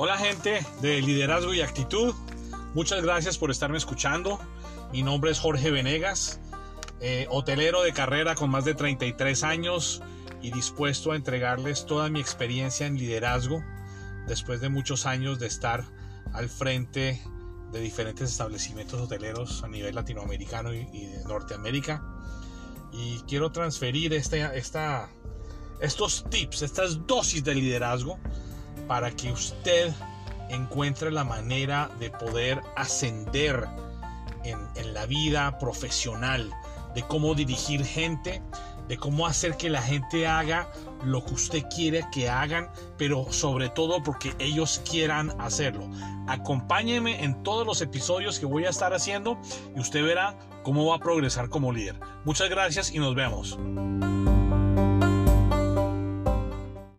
Hola gente de Liderazgo y Actitud, muchas gracias por estarme escuchando. Mi nombre es Jorge Venegas, eh, hotelero de carrera con más de 33 años y dispuesto a entregarles toda mi experiencia en liderazgo después de muchos años de estar al frente de diferentes establecimientos hoteleros a nivel latinoamericano y, de Norteamérica. Y quiero transferir estos tips, estas dosis de liderazgo para que usted encuentre la manera de poder ascender en, la vida profesional, de cómo dirigir gente, de cómo hacer que la gente haga lo que usted quiere que hagan, pero sobre todo porque ellos quieran hacerlo. Acompáñeme en todos los episodios que voy a estar haciendo y usted verá cómo va a progresar como líder. Muchas gracias y nos vemos.